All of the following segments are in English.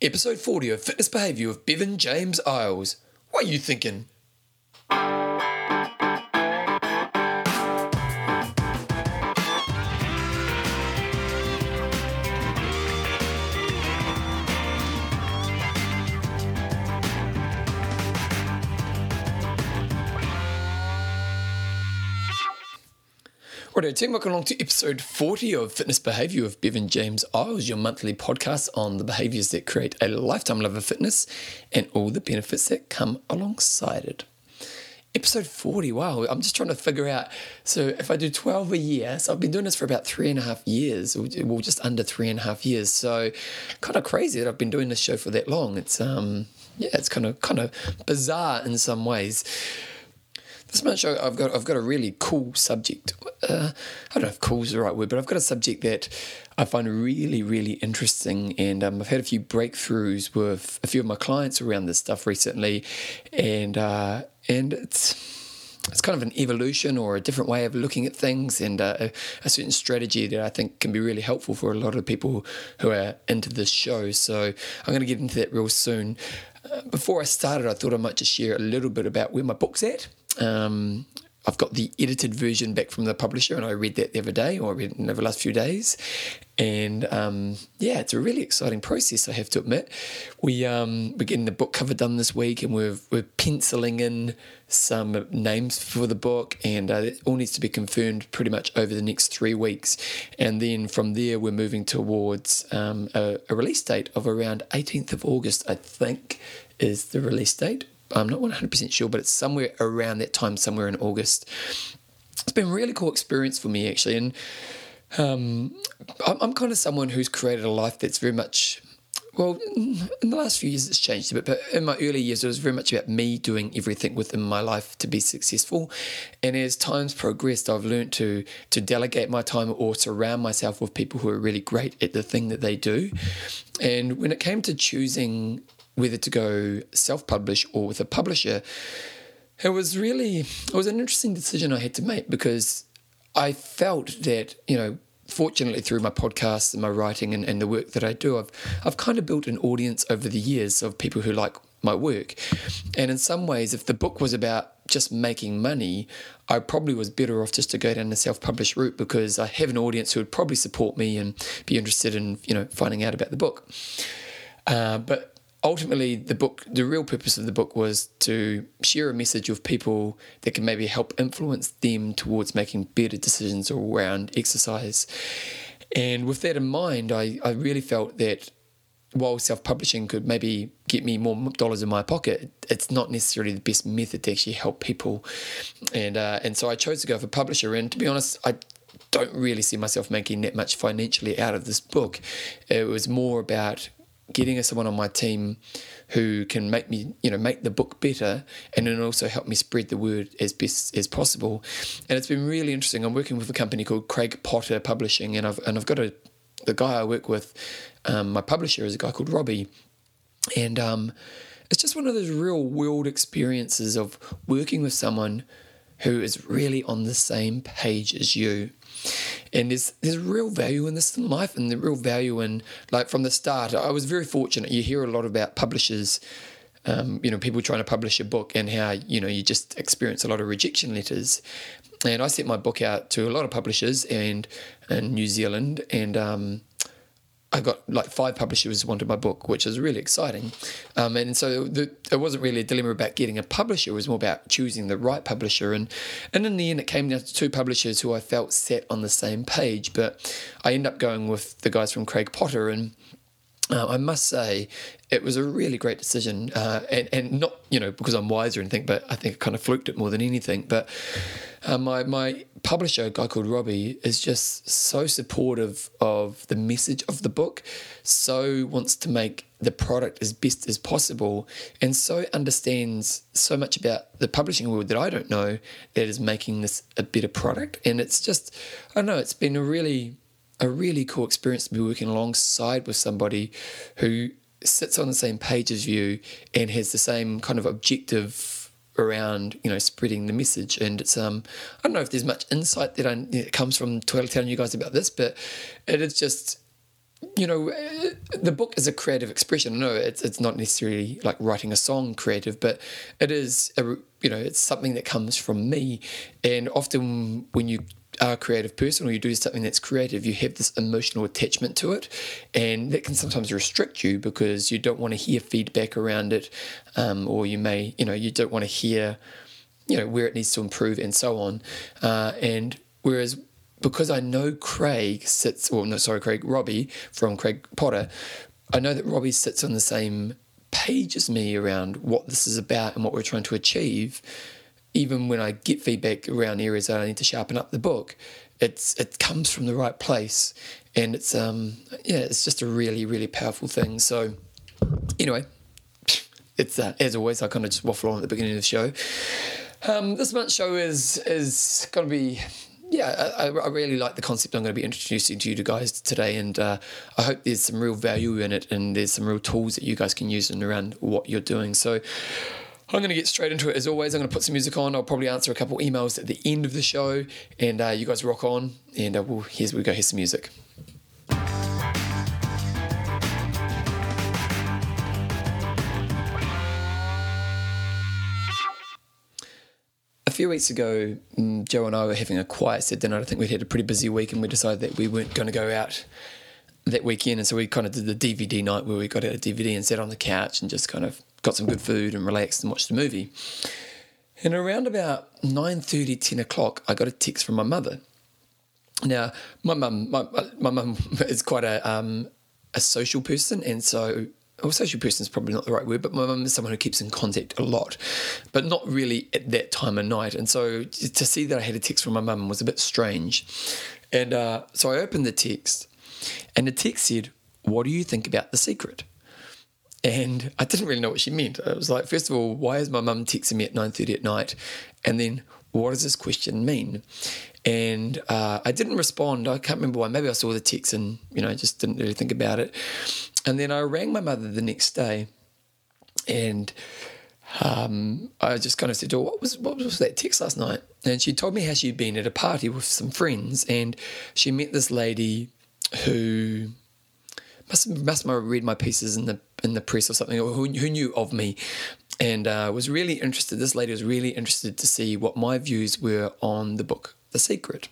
Episode 40 of Fitness Behaviour with Bevan James Eyles. What are you thinking? Righto, team, welcome along to episode 40 of Fitness Behaviour with Bevan James Eyles, your monthly podcast on the behaviours that create a lifetime love of fitness and all the benefits that come alongside it. Episode 40, wow, I'm just trying to figure out. So, if I do 12 a year, so I've been doing this for about three and a half years, well, just under three and a half years. So, kind of crazy that I've been doing this show for that long. It's, um, yeah, it's kind of kind of bizarre in some ways. This show, I've got I've got a really cool subject. Uh, I don't know if "cool" is the right word, but I've got a subject that I find really really interesting, and um, I've had a few breakthroughs with a few of my clients around this stuff recently, and uh, and it's it's kind of an evolution or a different way of looking at things and uh, a, a, certain strategy that I think can be really helpful for a lot of people who are into this show. So I'm going to get into that real soon. Uh, before I started, I thought I might just share a little bit about where my book's at. Um, I've got the edited version back from the publisher, and I read that the other day, or I read it over the last few days. And um, yeah, it's a really exciting process, I have to admit. We um, we're getting the book cover done this week, and we're we're penciling in some names for the book, and uh, it all needs to be confirmed pretty much over the next three weeks. And then from there, we're moving towards um, a, a release date of around 18th of August, I think, is the release date I'm not 100% sure, but it's somewhere around that time, somewhere in August. It's been a really cool experience for me, actually. And um, I'm, I'm kind of someone who's created a life that's very much well, in the last few years, it's changed a bit, but in my early years, it was very much about me doing everything within my life to be successful. And as time's progressed, I've learned to to delegate my time or surround myself with people who are really great at the thing that they do. And when it came to choosing whether to go self-publish or with a publisher, it was really it was an interesting decision I had to make because I felt that you know fortunately through my podcasts and my writing and, and the work that I do, I've I've kind of built an audience over the years of people who like my work. And in some ways, if the book was about just making money, I probably was better off just to go down the self-published route because I have an audience who would probably support me and be interested in, you know, finding out about the book. Uh, but ultimately the book the real purpose of the book was to share a message with people that can maybe help influence them towards making better decisions around exercise. And with that in mind i, I really felt that while self-publishing could maybe get me more dollars in my pocket it's not necessarily the best method to actually help people. And uh, and so i chose to go for publisher. And to be honest i don't really see myself making that much financially out of this book. It was more about getting someone on my team who can make me, you know, make the book better and then also help me spread the word as best as possible. And it's been really interesting. I'm working with a company called Craig Potton Publishing, and I've and I've got a the guy I work with, um, my publisher is a guy called Robbie, and um, it's just one of those real world experiences of working with someone who is really on the same page as you. And there's there's real value in this in life, and the real value in like from the start. I was very fortunate. You hear a lot about publishers, um, you know, people trying to publish a book, and how you know you just experience a lot of rejection letters. And I sent my book out to a lot of publishers and in New Zealand, and um, I got like five publishers wanted my book, which is really exciting. Um, and so the, it wasn't really a dilemma about getting a publisher; it was more about choosing the right publisher. And and in the end, it came down to two publishers who I felt sat on the same page. But I ended up going with the guys from Craig Potton, and uh, I must say, it was a really great decision, uh, and and not you know because I'm wise or anything, but I think I kind of fluked it more than anything. But uh, my my publisher, a guy called Robbie, is just so supportive of the message of the book, so wants to make the product as best as possible, and so understands so much about the publishing world that I don't know that is making this a better product. And it's just, I don't know, it's been a really a really cool experience to be working alongside with somebody who sits on the same page as you and has the same kind of objective around you know spreading the message and it's um I don't know if there's much insight that, I, comes from telling you guys about this but it is just you know, the book is a creative expression. No, it's it's not necessarily like writing a song creative, but it is a you know it's something that comes from me. And often when you are a creative person or you do something that's creative, you have this emotional attachment to it, and that can sometimes restrict you because you don't want to hear feedback around it, um, or you may you know you don't want to hear you know where it needs to improve and so on. Uh, and whereas because I know Craig sits, well, no, sorry, Craig, Robbie from Craig Potton, I know that Robbie sits on the same page as me around what this is about and what we're trying to achieve. Even when I get feedback around areas that I need to sharpen up the book, it's it comes from the right place, and it's um yeah, it's just a really really powerful thing. So anyway, it's uh, as always I kind of just waffle on at the beginning of the show. Um, this month's show is is going to be yeah, I, I, really like the concept I'm going to be introducing to you guys today, and uh, I hope there's some real value in it, and there's some real tools that you guys can use in around what you're doing. So I'm going to get straight into it as always. I'm going to put some music on. I'll probably answer a couple emails at the end of the show, and uh, you guys rock on. And uh, well, here's we go. Here's some music. A few weeks ago, mm, Joe and I were having a quiet set dinner. I think we'd had a pretty busy week and we decided that we weren't going to go out that weekend. And so we kind of did the DVD night where we got out a DVD and sat on the couch and just kind of got some good food and relaxed and watched the movie. And around about 9.30, 10 o'clock, I got a text from my mother. Now, my mum, my, my mum is quite a, um, a social person. And so well, social person is probably not the right word, but my mum is someone who keeps in contact a lot, but not really at that time of night. And so to see that I had a text from my mum was a bit strange. And uh, so I opened the text, and the text said, What do you think about The Secret? And I didn't really know what she meant. I was like, first of all, why is my mum texting me at 9.30 at night? And then, what does this question mean? And uh, I didn't respond. I can't remember why. Maybe I saw the text and, you know, just didn't really think about it. And then I rang my mother the next day and um, I just kind of said, oh, what was what was that text last night? And she told me how she'd been at a party with some friends and she met this lady who must must have read my pieces in the in the press or something, or who, who knew of me, and uh, was really interested. This lady was really interested to see what my views were on the book, The Secret.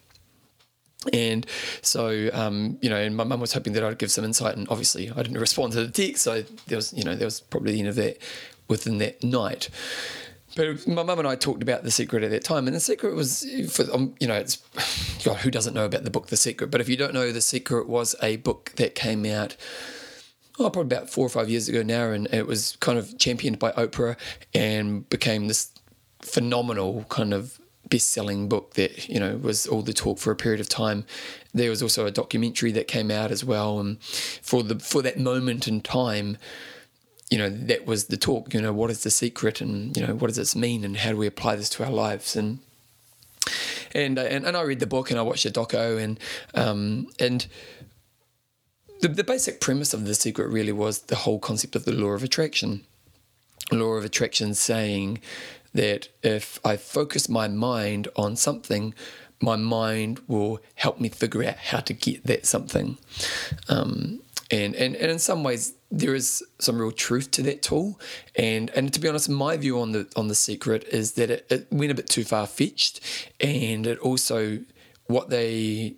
And so, um, you know, and my mum was hoping that I'd give some insight, and obviously I didn't respond to the text, so there was, you know, there was probably the end of that within that night. But my mum and I talked about the secret at that time, and the secret was, for um, you know, it's God, who doesn't know about the book The Secret? But if you don't know, The Secret was a book that came out. Oh, probably about four or five years ago now, and it was kind of championed by Oprah and became this phenomenal kind of best-selling book that you know was all the talk for a period of time. There was also a documentary that came out as well, and for the for that moment in time, you know that was the talk. You know, what is the secret, and you know what does this mean, and how do we apply this to our lives, and and uh, and, and I read the book and I watched the doco, and um, and. The, the basic premise of the secret really was the whole concept of the law of attraction law of attraction saying that if I focus my mind on something, my mind will help me figure out how to get that something. Um, and, and, and in some ways, there is some real truth to that tool. And and to be honest, my view on the on the secret is that it, it went a bit too far fetched, and it also what they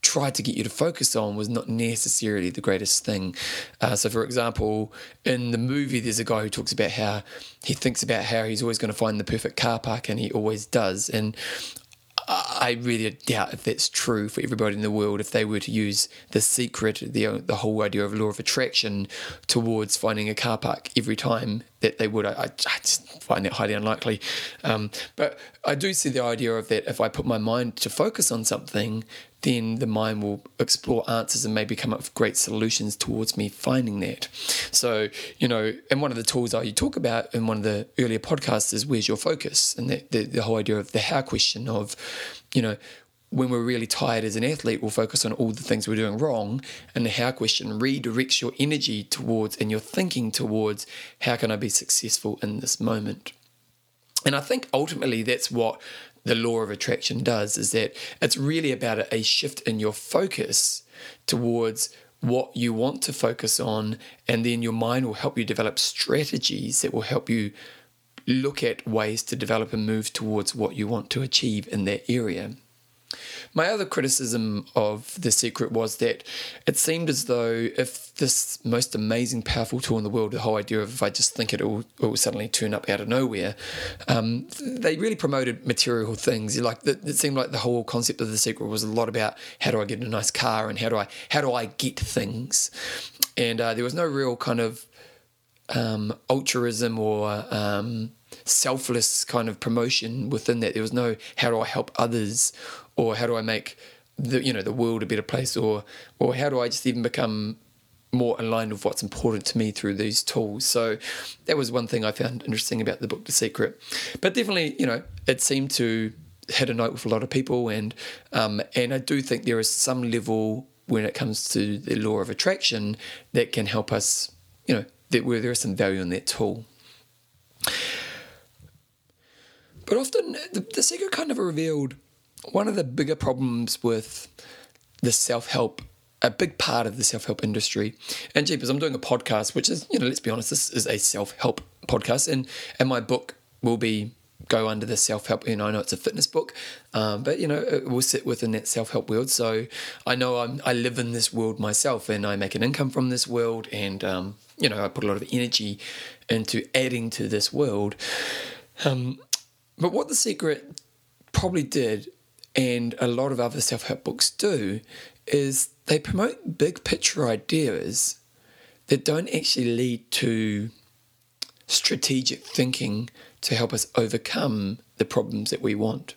tried to get you to focus on was not necessarily the greatest thing. Uh, so, for example, in the movie, there's a guy who talks about how he thinks about how he's always going to find the perfect car park, and he always does. And I really doubt if that's true for everybody in the world if they were to use the secret, the the whole idea of law of attraction towards finding a car park every time that they would. I, I just find that highly unlikely. Um, but I do see the idea of that if I put my mind to focus on something, then the mind will explore answers and maybe come up with great solutions towards me finding that. So, you know, and one of the tools I talk about in one of the earlier podcasts is where's your focus? And the, the, the whole idea of the how question of, you know, when we're really tired as an athlete, we'll focus on all the things we're doing wrong. And the how question redirects your energy towards and your thinking towards how can I be successful in this moment? And I think ultimately that's what the law of attraction does is that it's really about a shift in your focus towards what you want to focus on, and then your mind will help you develop strategies that will help you look at ways to develop and move towards what you want to achieve in that area. My other criticism of The Secret was that it seemed as though if this most amazing, powerful tool in the world, the whole idea of if I just think it, will, it will suddenly turn up out of nowhere, um, they really promoted material things. Like it seemed like the whole concept of The Secret was a lot about how do I get a nice car and how do I how do I get things, and uh, there was no real kind of um, altruism or um, selfless kind of promotion within that. There was no how do I help others or how do I make the you know the world a better place or or how do I just even become more aligned with what's important to me through these tools. So that was one thing I found interesting about the book The Secret. But definitely, you know, it seemed to hit a note with a lot of people and um, and I do think there is some level when it comes to the law of attraction that can help us, you know, that where there is some value in that tool. But often the, the secret kind of revealed one of the bigger problems with the self help, a big part of the self help industry, and jeepers, I'm doing a podcast, which is, you know, let's be honest, this is a self help podcast, and and my book will be go under the self help. You know, I know it's a fitness book, um, but you know, it will sit within that self help world. So I know I'm, I live in this world myself, and I make an income from this world, and um, you know, I put a lot of energy into adding to this world. Um, but what the secret probably did and a lot of other self help books do, is they promote big picture ideas that don't actually lead to strategic thinking to help us overcome the problems that we want.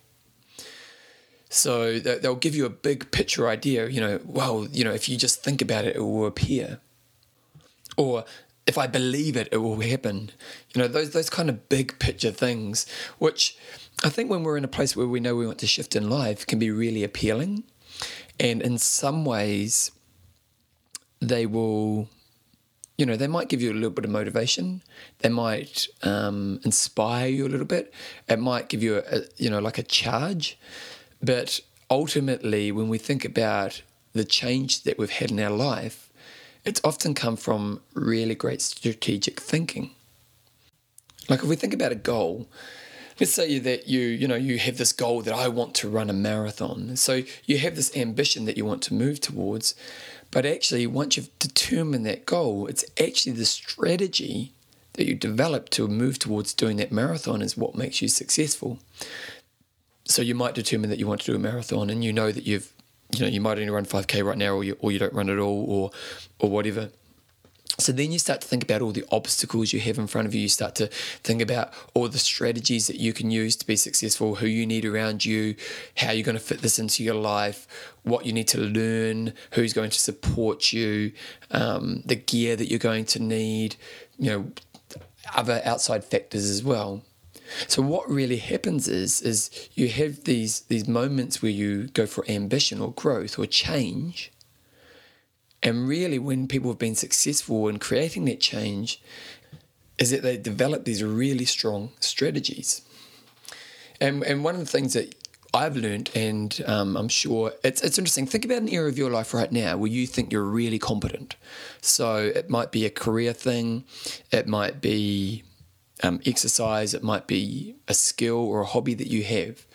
So they'll give you a big picture idea, you know, well, you know, if you just think about it, it will appear. Or if I believe it, it will happen. You know, those those kind of big picture things, which I think when we're in a place where we know we want to shift in life, can be really appealing. And in some ways, they will, you know, they might give you a little bit of motivation. They might um, inspire you a little bit. It might give you a, you know, like a charge. But ultimately, when we think about the change that we've had in our life, it's often come from really great strategic thinking. Like if we think about a goal, let's say that you you know you have this goal that I want to run a marathon. So you have this ambition that you want to move towards, but actually once you've determined that goal, it's actually the strategy that you develop to move towards doing that marathon is what makes you successful. So you might determine that you want to do a marathon and you know that you've you know you might only run 5k right now or you, or you don't run at all or or whatever so then you start to think about all the obstacles you have in front of you. You start to think about all the strategies that you can use to be successful, who you need around you, how you're going to fit this into your life, what you need to learn, who's going to support you, um, the gear that you're going to need, you know, other outside factors as well. So what really happens is is you have these these moments where you go for ambition or growth or change and really, when people have been successful in creating that change, is that they develop these really strong strategies. And, and one of the things that I've learned, and um, I'm sure it's, it's interesting. Think about an area of your life right now where you think you're really competent. So it might be a career thing, it might be um, exercise, it might be a skill or a hobby that you have.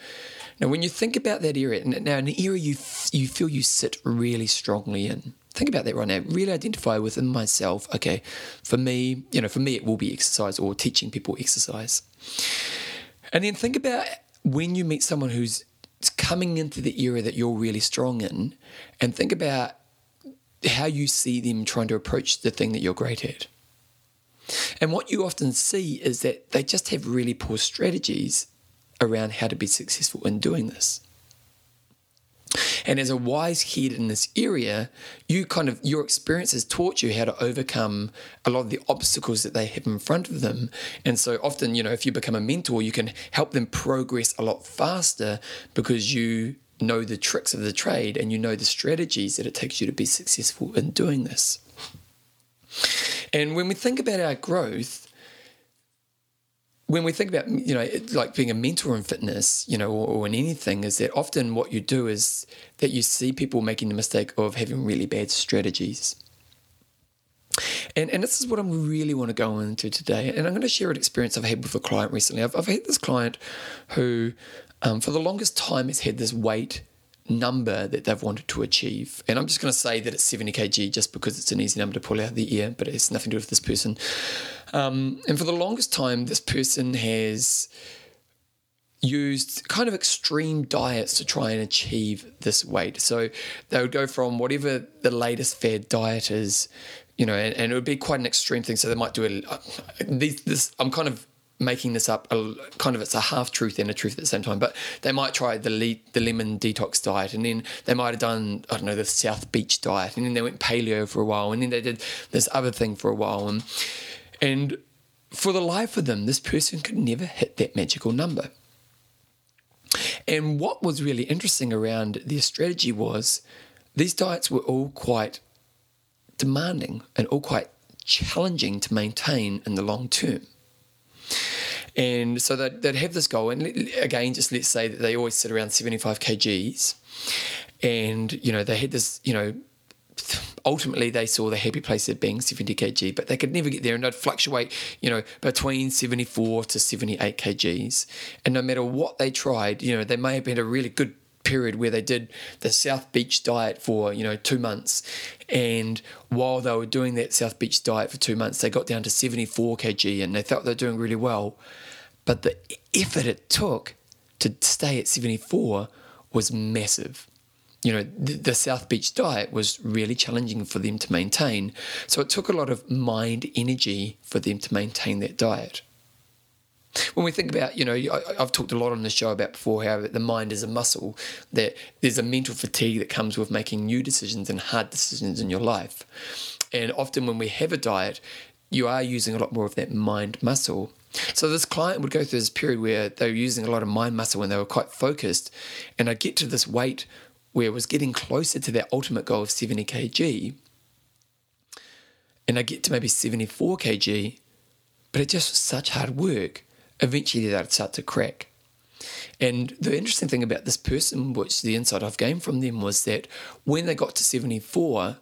Now, when you think about that area, now an area you you feel you sit really strongly in, think about that right now. Really identify within myself, okay, for me, you know, for me, it will be exercise or teaching people exercise. And then think about when you meet someone who's coming into the area that you're really strong in, and think about how you see them trying to approach the thing that you're great at. And what you often see is that they just have really poor strategies around how to be successful in doing this. And as a wise kid in this area, you kind of your experience has taught you how to overcome a lot of the obstacles that they have in front of them. And so often, you know, if you become a mentor, you can help them progress a lot faster because you know the tricks of the trade and you know the strategies that it takes you to be successful in doing this. And when we think about our growth, when we think about you know like being a mentor in fitness you know or, or, in anything is that often what you do is that you see people making the mistake of having really bad strategies and, and this is what I really want to go into today. And I'm going to share an experience I've had with a client recently. I've, I've had this client who, um, for the longest time, has had this weight number that they've wanted to achieve. And I'm just going to say that it's 70 kg just because it's an easy number to pull out of the air, but it's nothing to do with this person. Um, and for the longest time, this person has used kind of extreme diets to try and achieve this weight. So they would go from whatever the latest fad diet is, you know, and, and it would be quite an extreme thing. So they might do it. Uh, this, this I'm kind of making this up a, kind of it's a half truth and a truth at the same time. But they might try the le- the lemon detox diet and then they might have done I don't know the South Beach diet and then they went paleo for a while and then they did this other thing for a while. And and for the life of them this person could never hit that magical number. And what was really interesting around their strategy was these diets were all quite demanding and all quite challenging to maintain in the long term and so they'd, they'd have this goal. And again, just let's say that they always sit around 75 kgs. And, you know, they had this, you know, ultimately they saw the happy place at being 70 kg, but they could never get there and they'd fluctuate, you know, between 74 to 78 kgs. And no matter what they tried, you know, they may have had a really good period where they did the South Beach diet for, you know, two months. And while they were doing that South Beach diet for two months, they got down to 74 kg and they felt they were doing really well. But the effort it took to stay at 74 was massive. You know, the, the, South Beach diet was really challenging for them to maintain. So it took a lot of mind energy for them to maintain that diet. When we think about, you know, I've talked a lot on the show about before how the mind is a muscle, that there's a mental fatigue that comes with making new decisions and hard decisions in your life. And often when we have a diet, you are using a lot more of that mind muscle. So this client would go through this period where they were using a lot of mind muscle and they were quite focused. And I'd get to this weight where it was getting closer to their ultimate goal of 70 kg. And I get to maybe 74 kg, but it just was such hard work. Eventually they'd start to crack. And the interesting thing about this person, which the insight I've gained from them, was that when they got to 74,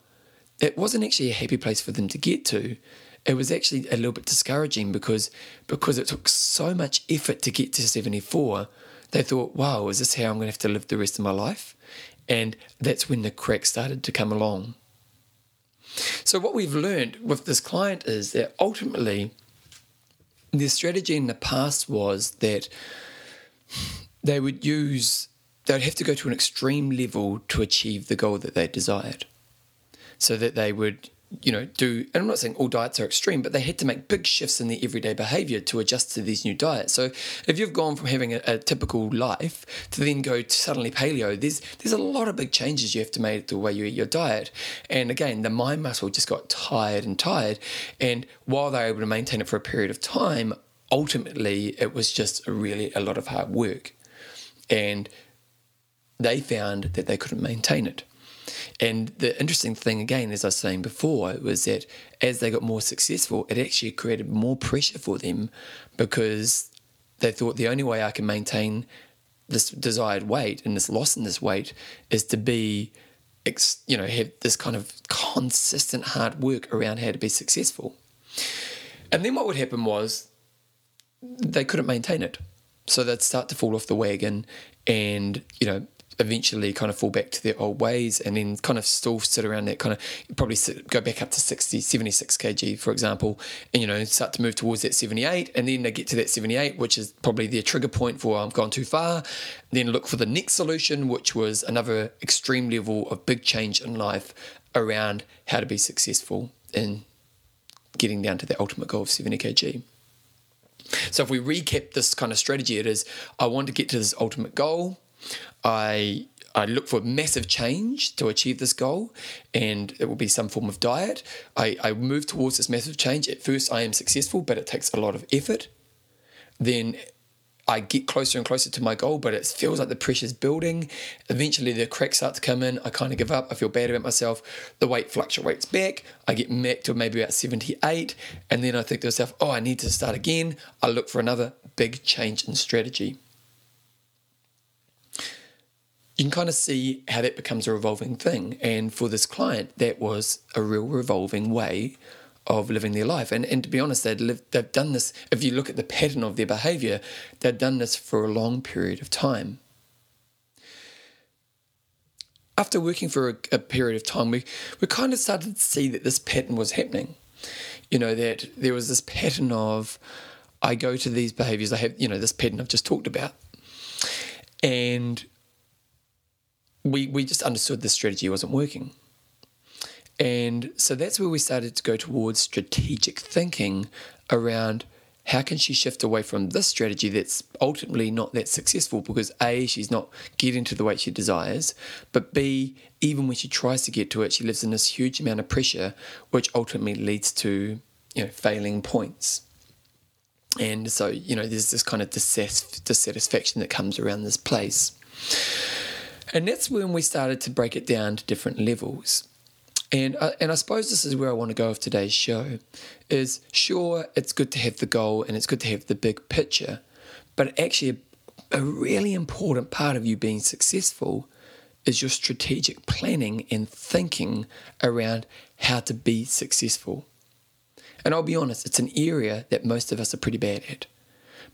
it wasn't actually a happy place for them to get to. It was actually a little bit discouraging because because it took so much effort to get to 74 they thought wow is this how i'm going to have to live the rest of my life? And that's when the crack started to come along. So what we've learned with this client is that ultimately their strategy in the past was that they would use they'd have to go to an extreme level to achieve the goal that they desired. So that they would you know, do, and I'm not saying all diets are extreme, but they had to make big shifts in their everyday behavior to adjust to these new diets. So if you've gone from having a, a typical life to then go to suddenly paleo, there's there's a lot of big changes you have to make to the way you eat your diet. And again, the mind muscle just got tired and tired. And while they were able to maintain it for a period of time, ultimately it was just really a lot of hard work. And they found that they couldn't maintain it. And the interesting thing, again, as I was saying before, was that as they got more successful, it actually created more pressure for them because they thought the only way I can maintain this desired weight and this loss in this weight is to be, you know, have this kind of consistent hard work around how to be successful. And then what would happen was they couldn't maintain it. So they'd start to fall off the wagon and, you know, eventually kind of fall back to their old ways and then kind of still sit around that kind of probably sit, go back up to 60 76 kg for example and you know start to move towards that 78 and then they get to that 78 which is probably their trigger point for i've gone too far. Then look for the next solution which was another extreme level of big change in life around how to be successful in getting down to the ultimate goal of 70 kg. So if we recap this kind of strategy it is i want to get to this ultimate goal I I look for massive change to achieve this goal, and it will be some form of diet. I, I move towards this massive change. At first, I am successful, but it takes a lot of effort. Then, I get closer and closer to my goal, but it feels like the pressure's building. Eventually, the cracks start to come in. I kind of give up. I feel bad about myself. The weight fluctuates back. I get back to maybe about 78. And then I think to myself, oh, I need to start again. I look for another big change in strategy. You can kind of see how that becomes a revolving thing. And for this client, that was a real revolving way of living their life. And, and to be honest, they'd lived, they've done this, if you look at the pattern of their behavior, they've done this for a long period of time. After working for a, a period of time, we, we kind of started to see that this pattern was happening. You know, that there was this pattern of, I go to these behaviors, I have, you know, this pattern I've just talked about. And we, we just understood the strategy wasn't working. And so that's where we started to go towards strategic thinking around how can she shift away from this strategy that's ultimately not that successful because A, she's not getting to the weight she desires, but B, even when she tries to get to it, she lives in this huge amount of pressure, which ultimately leads to you know failing points. And so, you know, there's this kind of dissatisfaction that comes around this place. And that's when we started to break it down to different levels. And uh, and I suppose this is where I want to go with today's show is sure it's good to have the goal and it's good to have the big picture, but actually a, a really important part of you being successful is your strategic planning and thinking around how to be successful. And I'll be honest, it's an area that most of us are pretty bad at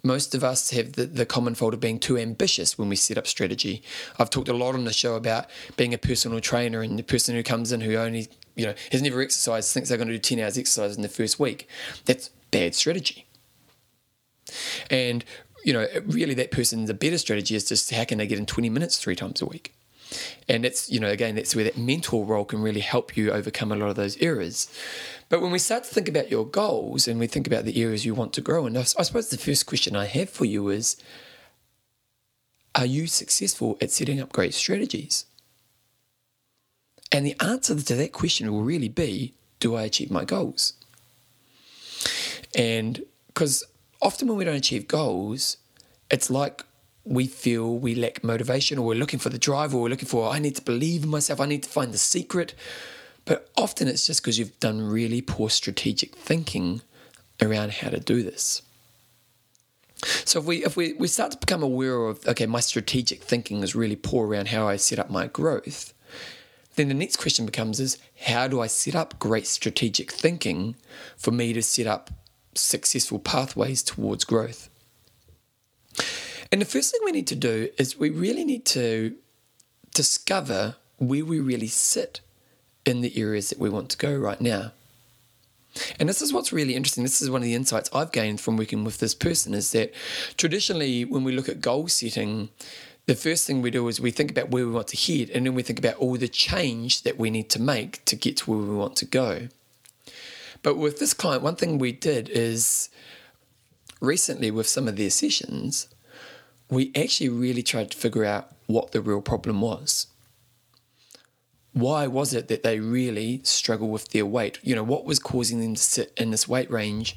most of us have the, the common fault of being too ambitious when we set up strategy. I've talked a lot on the show about being a personal trainer and the person who comes in who only, you know, has never exercised, thinks they're going to do 10 hours exercise in the first week. That's bad strategy. And, you know, really that person's a better strategy is just how can they get in 20 minutes three times a week? And it's, you know, again, that's where that mentor role can really help you overcome a lot of those errors. But when we start to think about your goals and we think about the areas you want to grow, and I suppose the first question I have for you is Are you successful at setting up great strategies? And the answer to that question will really be Do I achieve my goals? And because often when we don't achieve goals, it's like we feel we lack motivation or we're looking for the drive or we're looking for, I need to believe in myself, I need to find the secret. But often it's just because you've done really poor strategic thinking around how to do this. So if we if we, we start to become aware of okay, my strategic thinking is really poor around how I set up my growth, then the next question becomes is how do I set up great strategic thinking for me to set up successful pathways towards growth? And the first thing we need to do is we really need to discover where we really sit in the areas that we want to go right now. And this is what's really interesting. This is one of the insights I've gained from working with this person is that traditionally, when we look at goal setting, the first thing we do is we think about where we want to head, and then we think about all the change that we need to make to get to where we want to go. But with this client, one thing we did is recently with some of their sessions, we actually really tried to figure out what the real problem was why was it that they really struggle with their weight? You know, what was causing them to sit in this weight range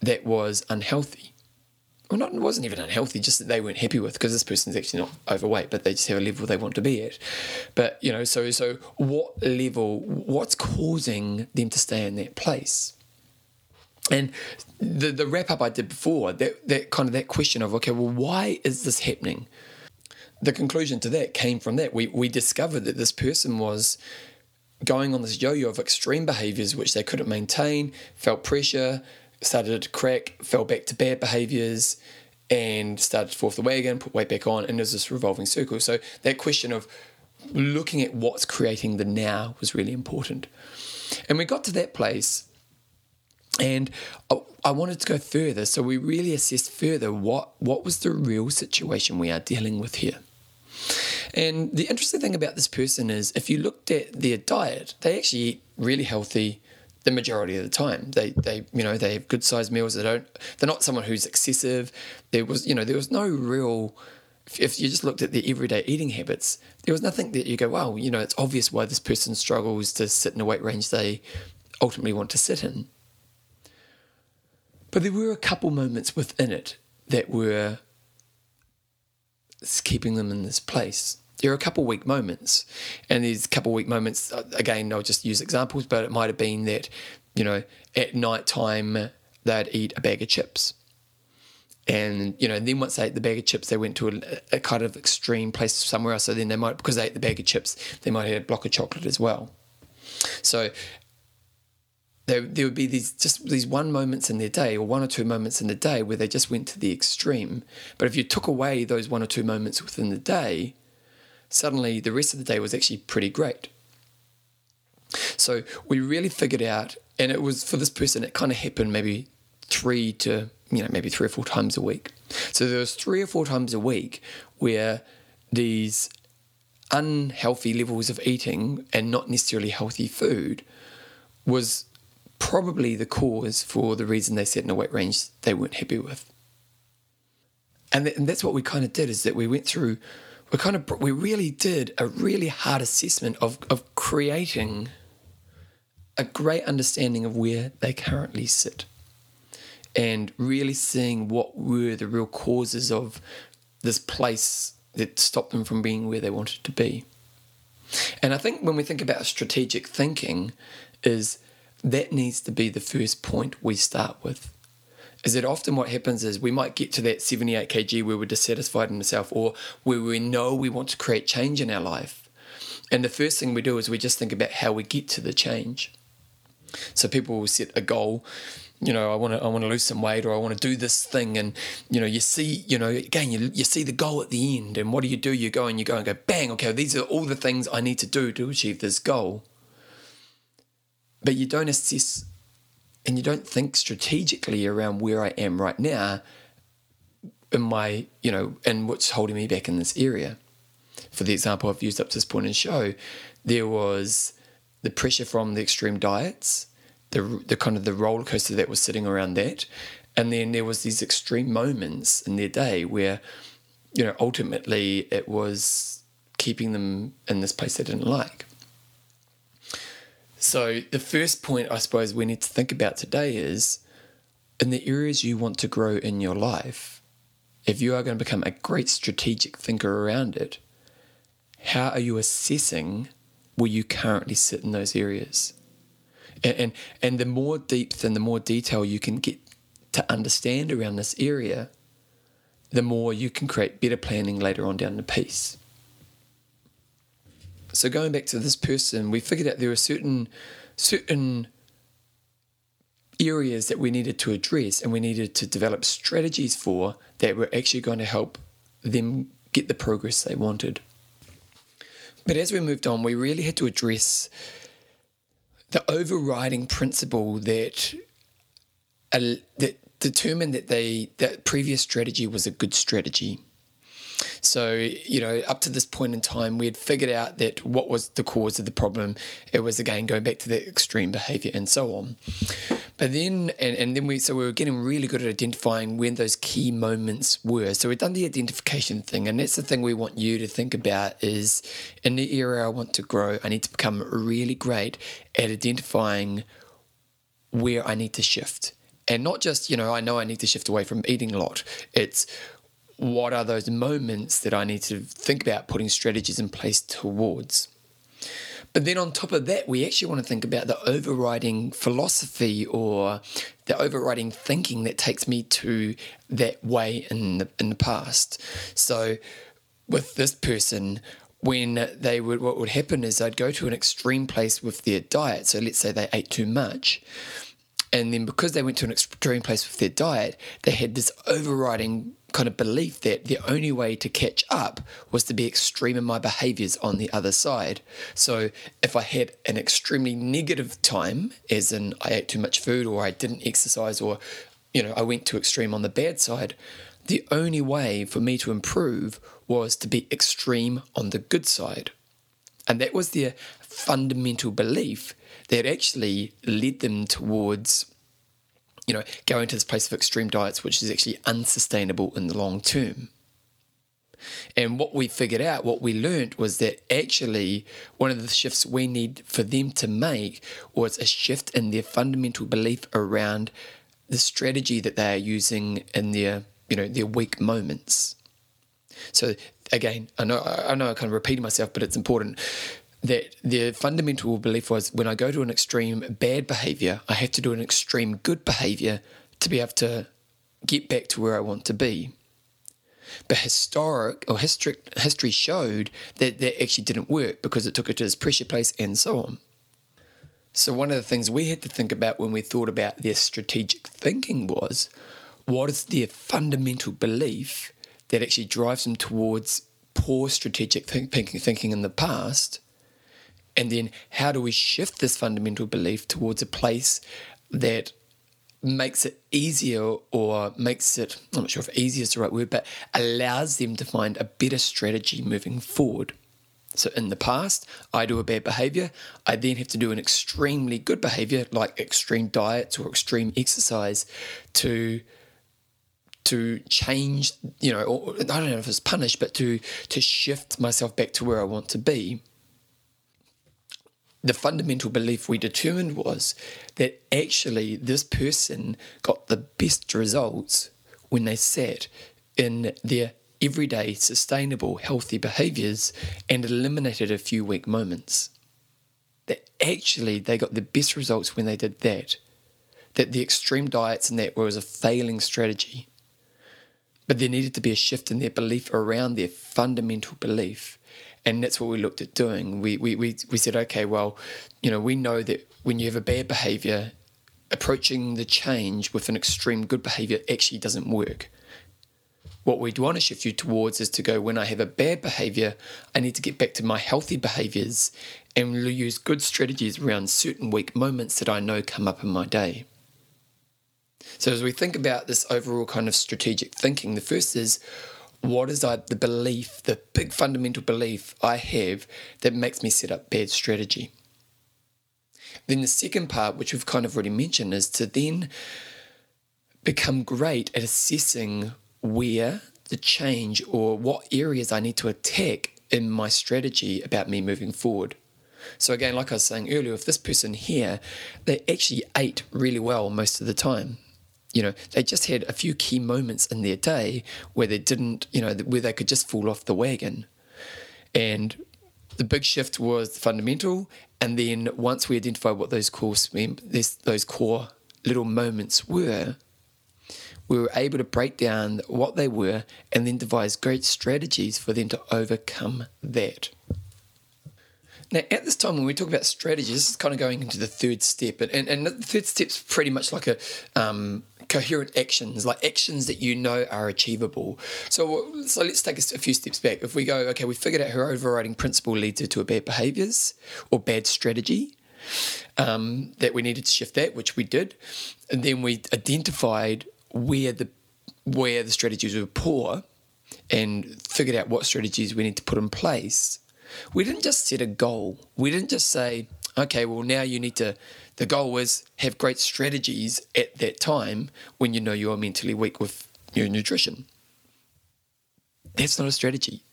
that was unhealthy? Well, not it wasn't even unhealthy, just that they weren't happy with because this person's actually not overweight, but they just have a level they want to be at. But you know, so so what level? What's causing them to stay in that place? And the the wrap up I did before that that kind of that question of okay, well, why is this happening? the conclusion to that came from that. We, we discovered that this person was going on this yo yo of extreme behaviors which they couldn't maintain, felt pressure, started to crack, fell back to bad behaviors, and started to fall off the wagon, put weight back on, and there's this revolving circle. So that question of looking at what's creating the now was really important. And we got to that place and I wanted to go further. So we really assessed further what, what was the real situation we are dealing with here. And the interesting thing about this person is if you looked at their diet, they actually eat really healthy the majority of the time. They they you know, they have good sized meals. They don't they're not someone who's excessive. There was you know, there was no real if you just looked at their everyday eating habits, there was nothing that you go, wow, you know, it's obvious why this person struggles to sit in a weight range they ultimately want to sit in. But there were a couple moments within it that were keeping them in this place. There are a couple weak moments, and these couple weak moments, uh, again, I'll just use examples, but it might have been that, you know, at night time they'd eat a bag of chips. And, you know, then once they ate the bag of chips, they went to a, a kind of extreme place somewhere else. So then they might, because they ate the bag of chips, they might have a block of chocolate as well. So there, there would be these just these one moments in their day or one or two moments in the day where they just went to the extreme. But if you took away those one or two moments within the day, suddenly the rest of the day was actually pretty great. So we really figured out, and it was for this person, it kind of happened maybe three to, you know, maybe three or four times a week. So there was three or four times a week where these unhealthy levels of eating and not necessarily healthy food was probably the cause for the reason they set in a weight range they weren't happy with. And, th- and that's what we kind of did is that we went through, we kind of, we really did a really hard assessment of, of creating a great understanding of where they currently sit and really seeing what were the real causes of this place that stopped them from being where they wanted to be. And I think when we think about strategic thinking, is that needs to be the first point we start with. Is that often what happens is we might get to that 78 kg where we're dissatisfied in ourselves or where we know we want to create change in our life. And the first thing we do is we just think about how we get to the change. So people will set a goal, you know, I want to I want to lose some weight or I want to do this thing and you know, you see, you know, again you you see the goal at the end and what do you do? You go and you go and go bang, okay, these are all the things I need to do to achieve this goal but you don't assess and you don't think strategically around where I am right now in my, you know, and what's holding me back in this area. For the example I've used up to this point in the show, there was the pressure from the extreme diets, the the kind of the roller coaster that was sitting around that, and then there was these extreme moments in their day where, you know, ultimately it was keeping them in this place they didn't like. So, the first point I suppose we need to think about today is in the areas you want to grow in your life, if you are going to become a great strategic thinker around it, how are you assessing where you currently sit in those areas? And, and, and the more depth and the more detail you can get to understand around this area, the more you can create better planning later on down the piece. So going back to this person, we figured out there were certain certain areas that we needed to address and we needed to develop strategies for that were actually going to help them get the progress they wanted. But as we moved on, we really had to address the overriding principle that uh, that determined that they that previous strategy was a good strategy. So, you know, up to this point in time, we had figured out that what was the cause of the problem. It was again going back to that extreme behavior and so on. But then, and, and then we, so we were getting really good at identifying when those key moments were. So we've done the identification thing, and that's the thing we want you to think about is in the area I want to grow, I need to become really great at identifying where I need to shift. And not just, you know, I know I need to shift away from eating a lot. It's what are those moments that I need to think about putting strategies in place towards? But then on top of that, we actually want to think about the overriding philosophy or the overriding thinking that takes me to that way in the, in the past. So with this person, when they would, what would happen is they'd go to an extreme place with their diet. So let's say they ate too much. And then because they went to an extreme place with their diet, they had this overriding kind of belief that the only way to catch up was to be extreme in my behaviors on the other side. So if I had an extremely negative time, as in I ate too much food or I didn't exercise or, you know, I went too extreme on the bad side, the only way for me to improve was to be extreme on the good side. And that was their fundamental belief that actually led them towards you know, going to this place of extreme diets, which is actually unsustainable in the long term. And what we figured out, what we learned was that actually one of the shifts we need for them to make was a shift in their fundamental belief around the strategy that they are using in their, you know, their weak moments. So again, I know I know I kind of repeating myself, but it's important that the fundamental belief was when I go to an extreme bad behavior, I have to do an extreme good behavior to be able to get back to where I want to be. But historic or history, history showed that that actually didn't work because it took it to this pressure place and so on. So one of the things we had to think about when we thought about their strategic thinking was what is their fundamental belief that actually drives them towards poor strategic thinking, thinking in the past? And then how do we shift this fundamental belief towards a place that makes it easier or makes it, I'm not sure if easier is the right word, but allows them to find a better strategy moving forward. So in the past, I do a bad behavior. I then have to do an extremely good behavior, like extreme diets or extreme exercise, to to change. You know, or, I don't know if it's punished, but to to shift myself back to where I want to be the fundamental belief we determined was that actually this person got the best results when they sat in their everyday, sustainable, healthy behaviors and eliminated a few weak moments. That actually they got the best results when they did that. That the extreme diets and that was a failing strategy. But there needed to be a shift in their belief around their fundamental belief and that's what we looked at doing. We, we, we, we said, okay, well, you know, we know that when you have a bad behavior, approaching the change with an extreme good behavior actually doesn't work. What we'd want to shift you towards is to go, when I have a bad behavior, I need to get back to my healthy behaviors and use good strategies around certain weak moments that I know come up in my day. So, as we think about this overall kind of strategic thinking, the first is what is I, the belief, the big fundamental belief I have that makes me set up bad strategy? Then the second part, which we've kind of already mentioned, is to then become great at assessing where the change or what areas I need to attack in my strategy about me moving forward. So, again, like I was saying earlier, if this person here, they actually ate really well most of the time, you know, they just had a few key moments in their day where they didn't, you know, where they could just fall off the wagon. And the big shift was fundamental. And then once we identified what those core, those core little moments were, we were able to break down what they were and then devise great strategies for them to overcome that. Now, at this time, when we talk about strategies, this is kind of going into the third step, and, and, and the third step's pretty much like a um, coherent actions, like actions that you know are achievable. So, so let's take a, few steps back. If we go, okay, we figured out her overriding principle leads her to a bad behaviors or bad strategy. Um, that we needed to shift that, which we did, and then we identified where the where the strategies were poor, and figured out what strategies we need to put in place. We didn't just set a goal. We didn't just say, okay, well now you need to the goal was have great strategies at that time when you know you are mentally weak with your nutrition. That's not a strategy.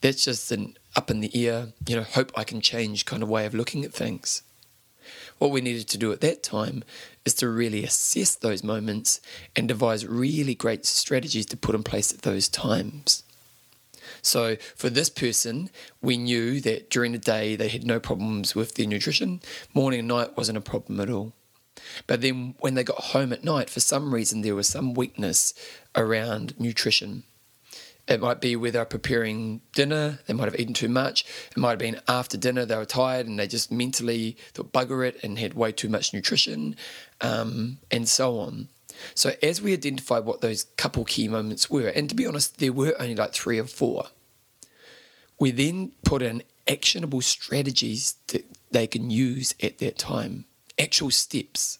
That's just an up in the ear, you know, hope I can change kind of way of looking at things. What we needed to do at that time is to really assess those moments and devise really great strategies to put in place at those times. So for this person, we knew that during the day they had no problems with their nutrition. Morning and night wasn't a problem at all. But then when they got home at night, for some reason there was some weakness around nutrition. It might be where they're preparing dinner, they might have eaten too much. It might have been after dinner, they were tired and they just mentally thought bugger it and had way too much nutrition, um, and so on. So as we identified what those couple key moments were, and to be honest, there were only like three or four, we then put in actionable strategies that they can use at that time, actual steps.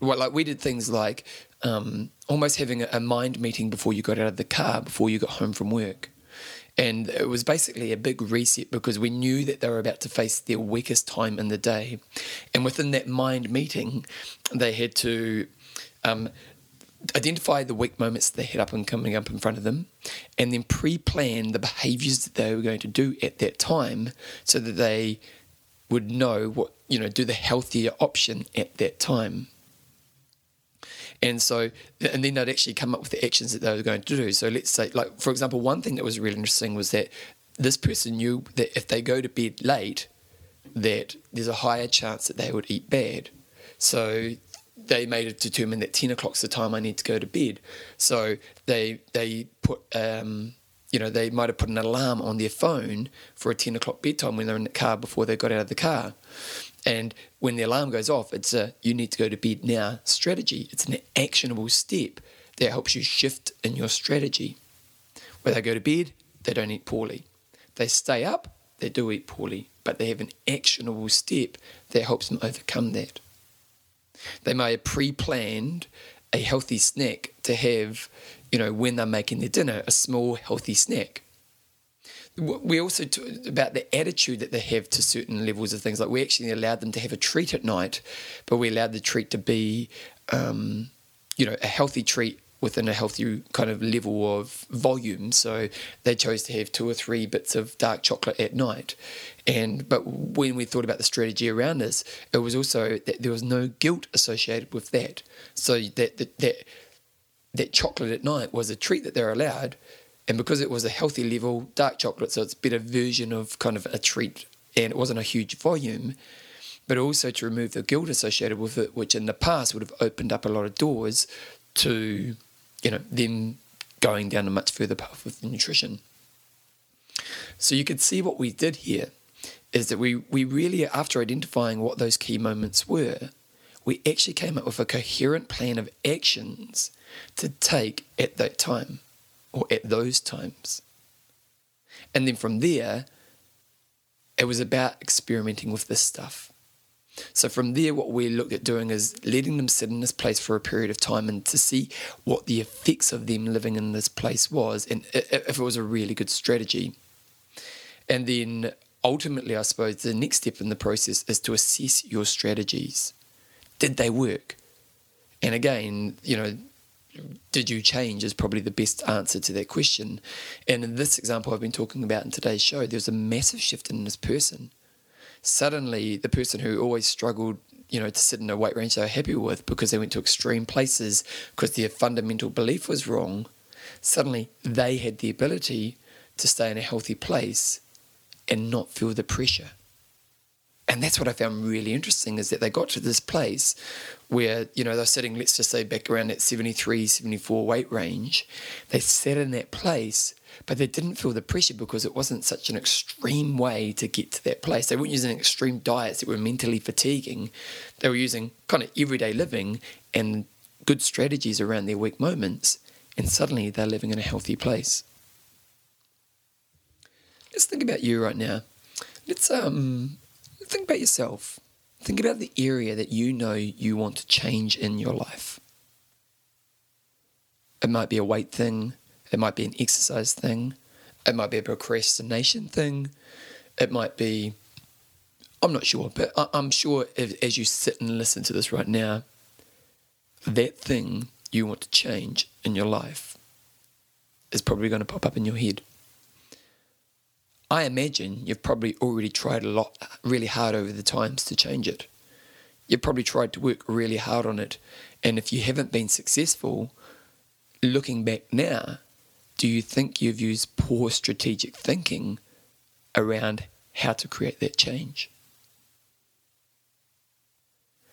Like we did things like um, almost having a mind meeting before you got out of the car, before you got home from work. And it was basically a big reset because we knew that they were about to face their weakest time in the day. And within that mind meeting, they had to um, identify the weak moments they had up and coming up in front of them, and then pre-plan the behaviours that they were going to do at that time, so that they would know what you know do the healthier option at that time. And so, and then they'd actually come up with the actions that they were going to do. So let's say, like, for example, one thing that was really interesting was that this person knew that if they go to bed late, that there's a higher chance that they would eat bad. So they made it determine that 10 o'clock's the time I need to go to bed. So they they put um, you know, they might have put an alarm on their phone for a 10 o'clock bedtime when they're in the car before they got out of the car. And when the alarm goes off, it's a you need to go to bed now strategy. It's an actionable step that helps you shift in your strategy. Where they go to bed, they don't eat poorly. They stay up, they do eat poorly, but they have an actionable step that helps them overcome that. They may have pre planned a healthy snack to have you know, when they're making their dinner, a small healthy snack. We also talk about the attitude that they have to certain levels of things. Like we actually allowed them to have a treat at night, but we allowed the treat to be, um, you know, a healthy treat within a healthy kind of level of volume. So they chose to have two or three bits of dark chocolate at night. And but when we thought about the strategy around this, it was also that there was no guilt associated with that. So that that, that that chocolate at night was a treat that they're allowed. And because it was a healthy level, dark chocolate, so it's a better version of kind of a treat and it wasn't a huge volume, but also to remove the guilt associated with it, which in the past would have opened up a lot of doors to, you know, them going down a much further path with nutrition. So you could see what we did here is that we, we really, after identifying what those key moments were, we actually came up with a coherent plan of actions to take at that time or at those times. And then from there, it was about experimenting with this stuff. So from there, what we looked at doing is letting them sit in this place for a period of time and to see what the effects of them living in this place was and if it was a really good strategy. And then ultimately, I suppose the next step in the process is to assess your strategies. Did they work? And again, you know, did you change is probably the best answer to that question. And in this example I've been talking about in today's show, there was a massive shift in this person. Suddenly, the person who always struggled, you know, to sit in a weight range they were happy with because they went to extreme places because their fundamental belief was wrong, suddenly they had the ability to stay in a healthy place and not feel the pressure and that's what I found really interesting is that they got to this place where, you know, they're sitting, let's just say, back around that 73, 74 weight range. They sat in that place, but they didn't feel the pressure because it wasn't such an extreme way to get to that place. They weren't using extreme diets that were mentally fatiguing. They were using kind of everyday living and good strategies around their weak moments. And suddenly they're living in a healthy place. Let's think about you right now. Let's um think about yourself. Think about the area that you know you want to change in your life. It might be a weight thing, it might be an exercise thing, it might be a procrastination thing, it might be, I'm not sure, but I'm sure if, as you sit and listen to this right now, that thing you want to change in your life is probably going to pop up in your head. I imagine you've probably already tried a lot, really hard over the times to change it. You've probably tried to work really hard on it. And if you haven't been successful, looking back now, do you think you've used poor strategic thinking around how to create that change?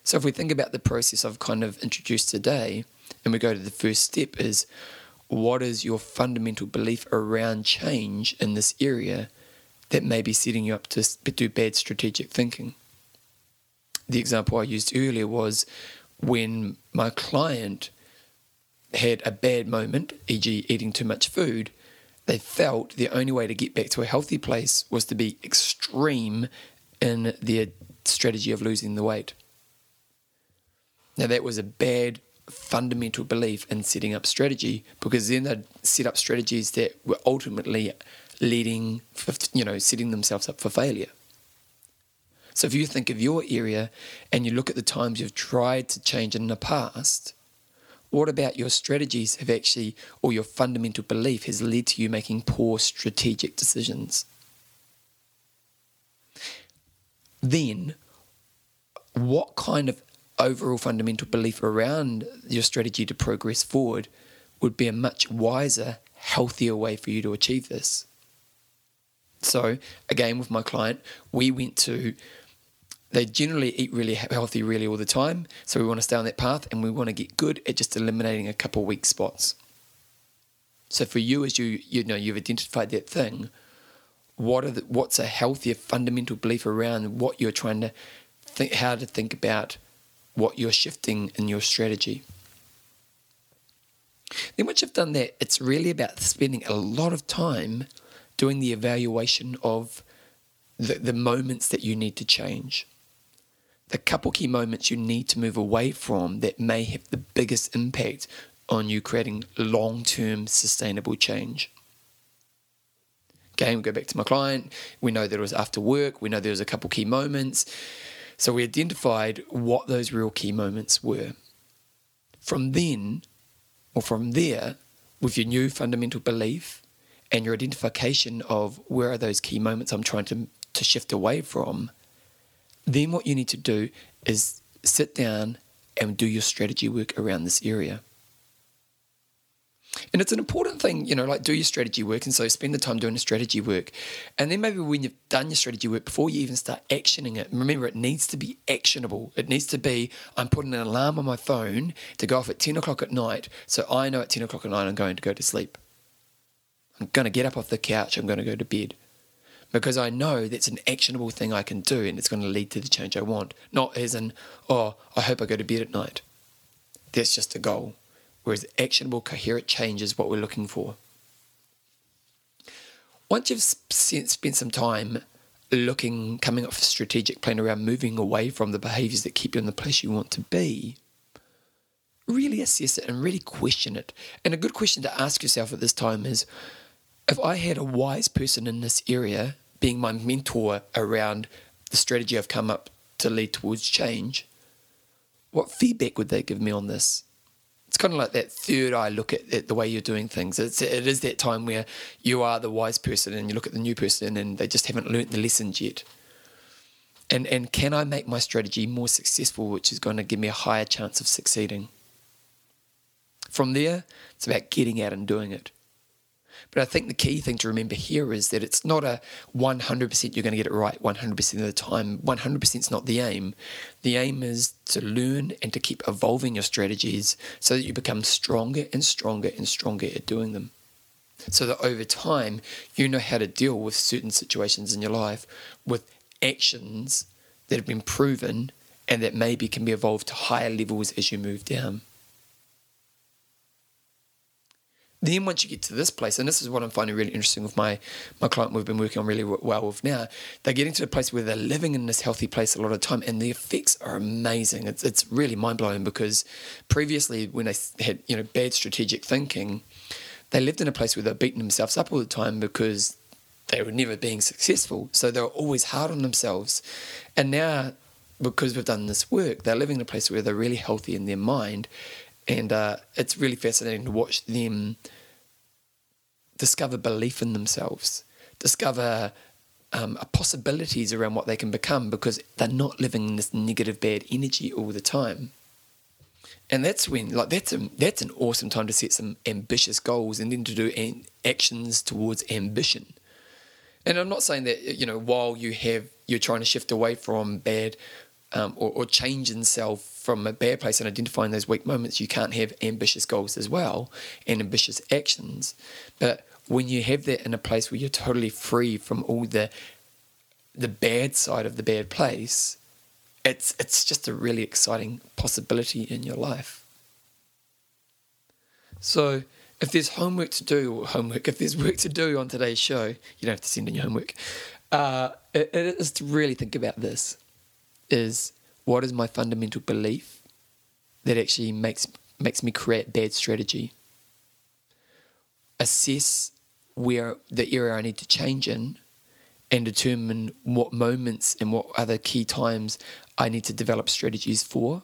So if we think about the process I've kind of introduced today, and we go to the first step is what is your fundamental belief around change in this area that may be setting you up to do bad strategic thinking. The example I used earlier was when my client had a bad moment, e.g., eating too much food, they felt the only way to get back to a healthy place was to be extreme in their strategy of losing the weight. Now, that was a bad fundamental belief in setting up strategy because then they'd set up strategies that were ultimately leading, you know, setting themselves up for failure. So if you think of your area and you look at the times you've tried to change in the past, what about your strategies have actually, or your fundamental belief has led to you making poor strategic decisions? Then, what kind of overall fundamental belief around your strategy to progress forward would be a much wiser, healthier way for you to achieve this. So, again, with my client, we went to, they generally eat really healthy, really all the time. So, we want to stay on that path and we want to get good at just eliminating a couple weak spots. So, for you, as you, you know, you've identified that thing, what are the, what's a healthier fundamental belief around what you're trying to think, how to think about what you're shifting in your strategy? Then, once you've done that, it's really about spending a lot of time doing the evaluation of the, the moments that you need to change. The couple key moments you need to move away from that may have the biggest impact on you creating long term sustainable change. Again, we go back to my client. We know that it was after work. We know there was a couple key moments. So we identified what those real key moments were. From then, or from there, with your new fundamental belief, and your identification of where are those key moments I'm trying to, to shift away from, then what you need to do is sit down and do your strategy work around this area. And it's an important thing, you know, like do your strategy work. And so spend the time doing the strategy work. And then maybe when you've done your strategy work, before you even start actioning it, remember it needs to be actionable. It needs to be I'm putting an alarm on my phone to go off at 10 o'clock at night. So I know at 10 o'clock at night I'm going to go to sleep. I'm going to get up off the couch, I'm going to go to bed. Because I know that's an actionable thing I can do and it's going to lead to the change I want. Not as in, oh, I hope I go to bed at night. That's just a goal. Whereas actionable, coherent change is what we're looking for. Once you've spent some time looking, coming up with a strategic plan around moving away from the behaviors that keep you in the place you want to be, really assess it and really question it. And a good question to ask yourself at this time is if I had a wise person in this area being my mentor around the strategy I've come up to lead towards change, what feedback would they give me on this? It's kind of like that third eye look at, at the way you're doing things. It's, it is that time where you are the wise person and you look at the new person and they just haven't learnt the lessons yet. And, and can I make my strategy more successful, which is going to give me a higher chance of succeeding? From there, it's about getting out and doing it. But I think the key thing to remember here is that it's not a 100% you're going to get it right 100% of the time. 100% is not the aim. The aim is to learn and to keep evolving your strategies so that you become stronger and stronger and stronger at doing them. So that over time, you know how to deal with certain situations in your life with actions that have been proven and that maybe can be evolved to higher levels as you move down. Then once you get to this place, and this is what I'm finding really interesting with my my client we've been working on really well with now, they're getting to the place where they're living in this healthy place a lot of time, and the effects are amazing. It's it's really mind blowing because previously when they had you know bad strategic thinking, they lived in a place where they're beating themselves up all the time because they were never being successful, so they were always hard on themselves, and now because we've done this work, they're living in a place where they're really healthy in their mind and uh, it's really fascinating to watch them discover belief in themselves, discover um, possibilities around what they can become because they're not living in this negative, bad energy all the time. And that's when, like, that's a, that's an awesome time to set some ambitious goals and then to do an, actions towards ambition. And I'm not saying that you know while you have you're trying to shift away from bad um, or, or change in self from a bad place and identifying those weak moments, you can't have ambitious goals as well and ambitious actions. But when you have that in a place where you're totally free from all the the bad side of the bad place, it's it's just a really exciting possibility in your life. So if there's homework to do, or homework, if there's work to do on today's show, you don't have to send in your homework. Uh, it, it is to really think about this: is what is my fundamental belief that actually makes makes me create bad strategy? Assess where the area I need to change in and determine what moments and what other key times I need to develop strategies for.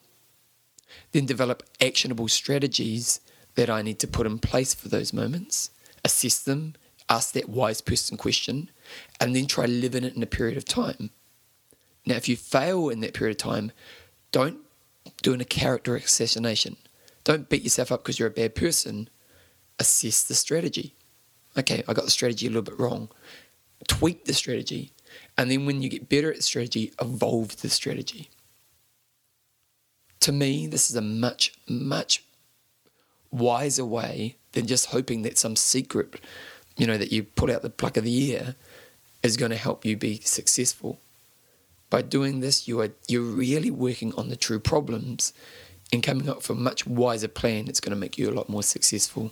Then develop actionable strategies that I need to put in place for those moments, assess them, ask that wise person question, and then try live in it in a period of time. Now, if you fail in that period of time, don't doing a character assassination. Don't beat yourself up because you're a bad person. Assess the strategy. Okay, I got the strategy a little bit wrong. Tweak the strategy. And then when you get better at strategy, evolve the strategy. To me, this is a much, much wiser way than just hoping that some secret, you know, that you put out the pluck of the ear is going to help you be successful. By doing this, you are you're really working on the true problems and coming up with a much wiser plan that's going to make you a lot more successful.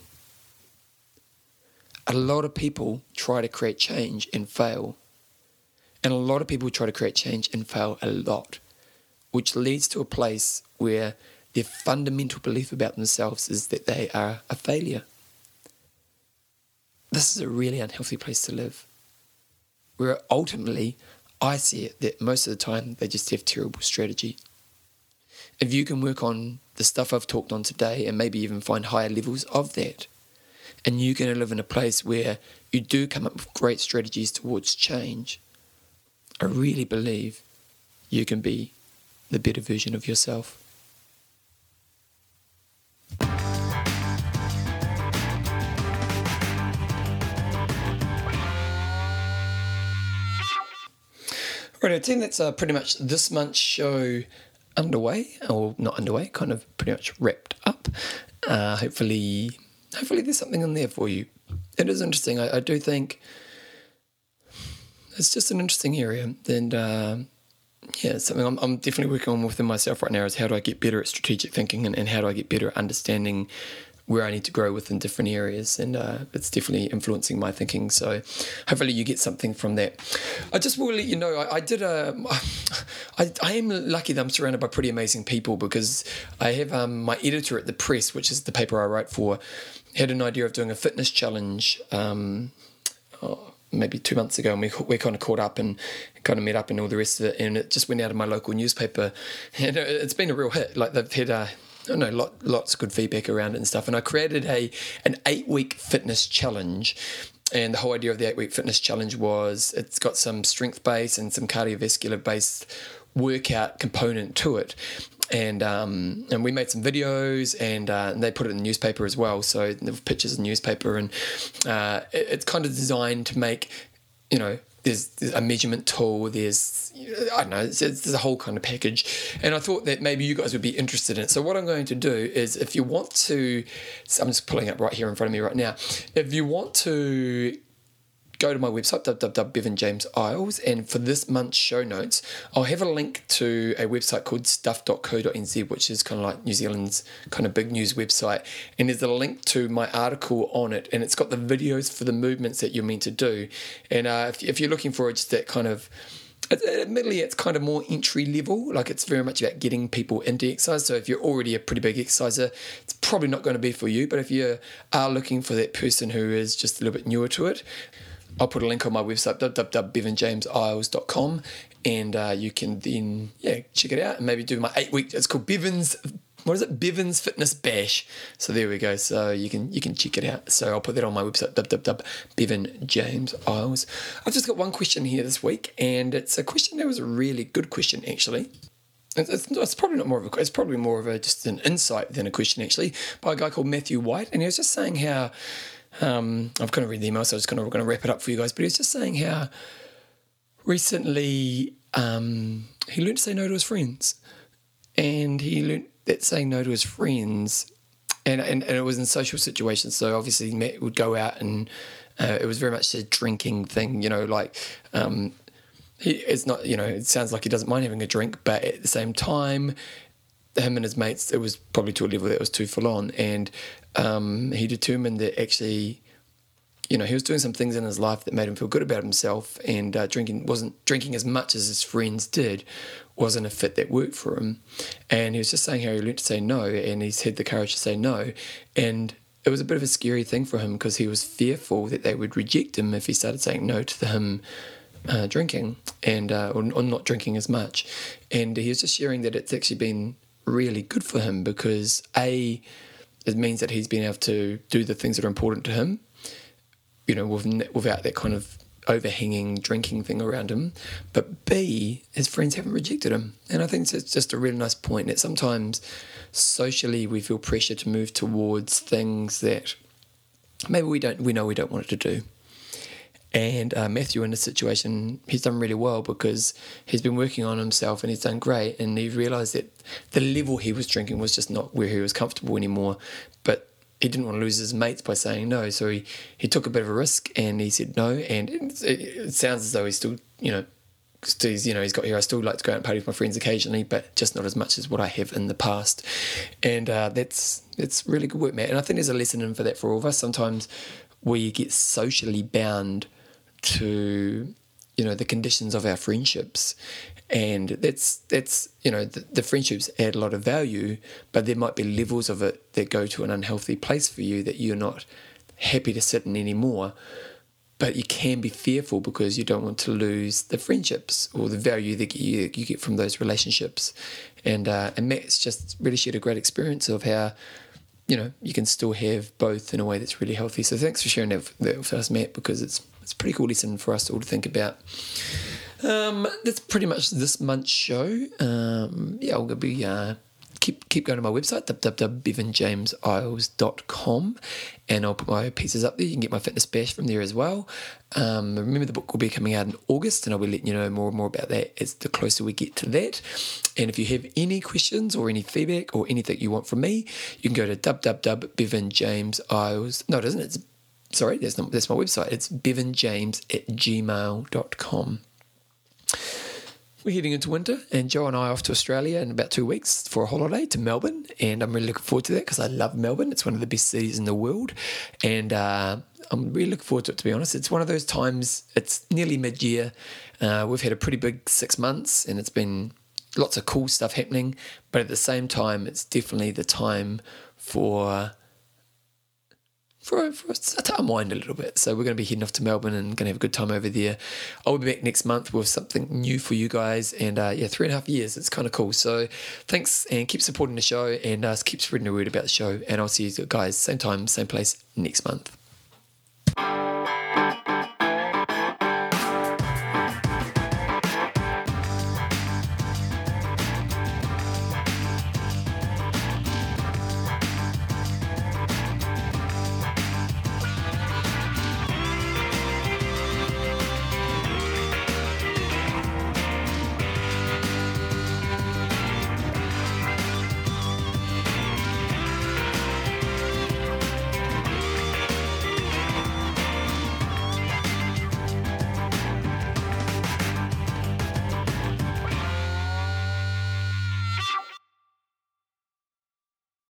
A lot of people try to create change and fail. And a lot of people try to create change and fail a lot, which leads to a place where their fundamental belief about themselves is that they are a failure. This is a really unhealthy place to live. Where ultimately, I see it that most of the time they just have terrible strategy. If you can work on the stuff I've talked on today and maybe even find higher levels of that, and you're going to live in a place where you do come up with great strategies towards change, I really believe you can be the better version of yourself. Right, team, that's uh, pretty much this month's show underway, or not underway, kind of pretty much wrapped up. Uh, hopefully, hopefully there's something in there for you. It is interesting. I, I do think it's just an interesting area, and uh, yeah, something I'm, I'm, definitely working on within myself right now. Is how do I get better at strategic thinking, and, and how do I get better at understanding where I need to grow within different areas, and uh, it's definitely influencing my thinking. So, hopefully, you get something from that. I just will let you know I, I did a. I, I am lucky that I'm surrounded by pretty amazing people because I have um, my editor at the press, which is the paper I write for, had an idea of doing a fitness challenge. Um, oh, maybe two months ago, and we we kind of caught up and kind of met up and all the rest of it, and it just went out of my local newspaper, and it's been a real hit. Like they've had a I don't know, lot, lots of good feedback around it and stuff. And I created a an eight week fitness challenge. And the whole idea of the eight week fitness challenge was it's got some strength based and some cardiovascular based workout component to it. And um, and we made some videos and, uh, and they put it in the newspaper as well. So there were pictures in the newspaper and uh, it, it's kind of designed to make you know there's, there's a measurement tool, there's, I don't know, there's, there's, a whole kind of package. And I thought that maybe you guys would be interested in it. So, what I'm going to do is if you want to, I'm just pulling up right here in front of me right now, if you want to go to my website, www.bevanjameseyles, and for this month's show notes, I'll have a link to a website called stuff.co.nz, which is kind of like New Zealand's kind of big news website. And there's a link to my article on it, and it's got the videos for the movements that you're meant to do. And uh, if, if you're looking for just that kind of admittedly it's kind of more entry level like it's very much about getting people into exercise so if you're already a pretty big exerciser it's probably not going to be for you but if you are looking for that person who is just a little bit newer to it I'll put a link on my website, www.bevanjameseyles.com, and uh, you can then yeah check it out and maybe do my eight week. It's called Bevan's. What is it? Bevan's Fitness Bash. So there we go. So you can you can check it out. So I'll put that on my website, www.bevanjameseyles. I've just got one question here this week, and it's a question that was a really good question actually. It's, it's, probably not more of a it's probably more of a just an insight than a question actually by a guy called Matthew White, and he was just saying how um, I've kind of read the email, so I'm just kind of going to wrap it up for you guys. But he was just saying how recently um, he learned to say no to his friends, and he learned that saying no to his friends, and and, and it was in social situations. So obviously, Matt would go out, and uh, it was very much a drinking thing. You know, like. Um, he, it's not, you know, it sounds like he doesn't mind having a drink, but at the same time, him and his mates, it was probably to a level that was too full on. And um, he determined that actually, you know, he was doing some things in his life that made him feel good about himself, and uh, drinking wasn't drinking as much as his friends did, wasn't a fit that worked for him. And he was just saying how he learned to say no, and he's had the courage to say no, and it was a bit of a scary thing for him because he was fearful that they would reject him if he started saying no to him. Uh, drinking and uh, or, or, not drinking as much, and he was just sharing that it's actually been really good for him because a it means that he's been able to do the things that are important to him, you know, without that kind of overhanging drinking thing around him, but B, his friends haven't rejected him. And I think it's just a really nice point that sometimes socially we feel pressure to move towards things that maybe we don't we know we don't want it to do. And uh, Matthew in this situation, he's done really well because he's been working on himself and he's done great. And he realised that the level he was drinking was just not where he was comfortable anymore. But he didn't want to lose his mates by saying no. So he, he took a bit of a risk and he said no. And it, it sounds as though he's still, you know, he's you know he's got here. I still like to go out and party with my friends occasionally, but just not as much as what I have in the past. And uh, that's that's really good work, Matt. And I think there's a lesson in for that for all of us. Sometimes we get socially bound to you know the conditions of our friendships. And that's that's you know the, the, friendships add a lot of value but there might be levels of it that go to an unhealthy place for you that you're not happy to sit in anymore. But you can be fearful because you don't want to lose the friendships or the value that you, you get from those relationships. And uh, and Matt's just really shared a great experience of how you know you can still have both in a way that's really healthy. So thanks for sharing that, with us Matt because it's it's a pretty cool lesson for us all to think about. Um, that's pretty much this month's show. Um, yeah, I'll be uh, keep keep going to my website www.bevanjameseyles.com and I'll put my pieces up there. You can get my fitness bash from there as well. Um, remember, the book will be coming out in August, and I'll be letting you know more and more about that as the closer we get to that. And if you have any questions or any feedback or anything you want from me, you can go to www.bevanjameseyles. No, it isn't. It's sorry, that's, not, that's my website. It's bevanjames at gmail.com. We're heading into winter, and Joe and I are off to Australia in about two weeks for a holiday to Melbourne. And I'm really looking forward to that because I love Melbourne. It's one of the best cities in the world. And uh, I'm really looking forward to it, to be honest. It's one of those times, it's nearly mid year. Uh, we've had a pretty big six months, and it's been lots of cool stuff happening. But at the same time, it's definitely the time for for, for to unwind a little bit. So we're going to be heading off to Melbourne and going to have a good time over there. I'll be back next month with something new for you guys. And uh, yeah, three and a half years. It's kind of cool. So thanks and keep supporting the show and uh, keep spreading the word about the show. And I'll see you guys same time, same place next month.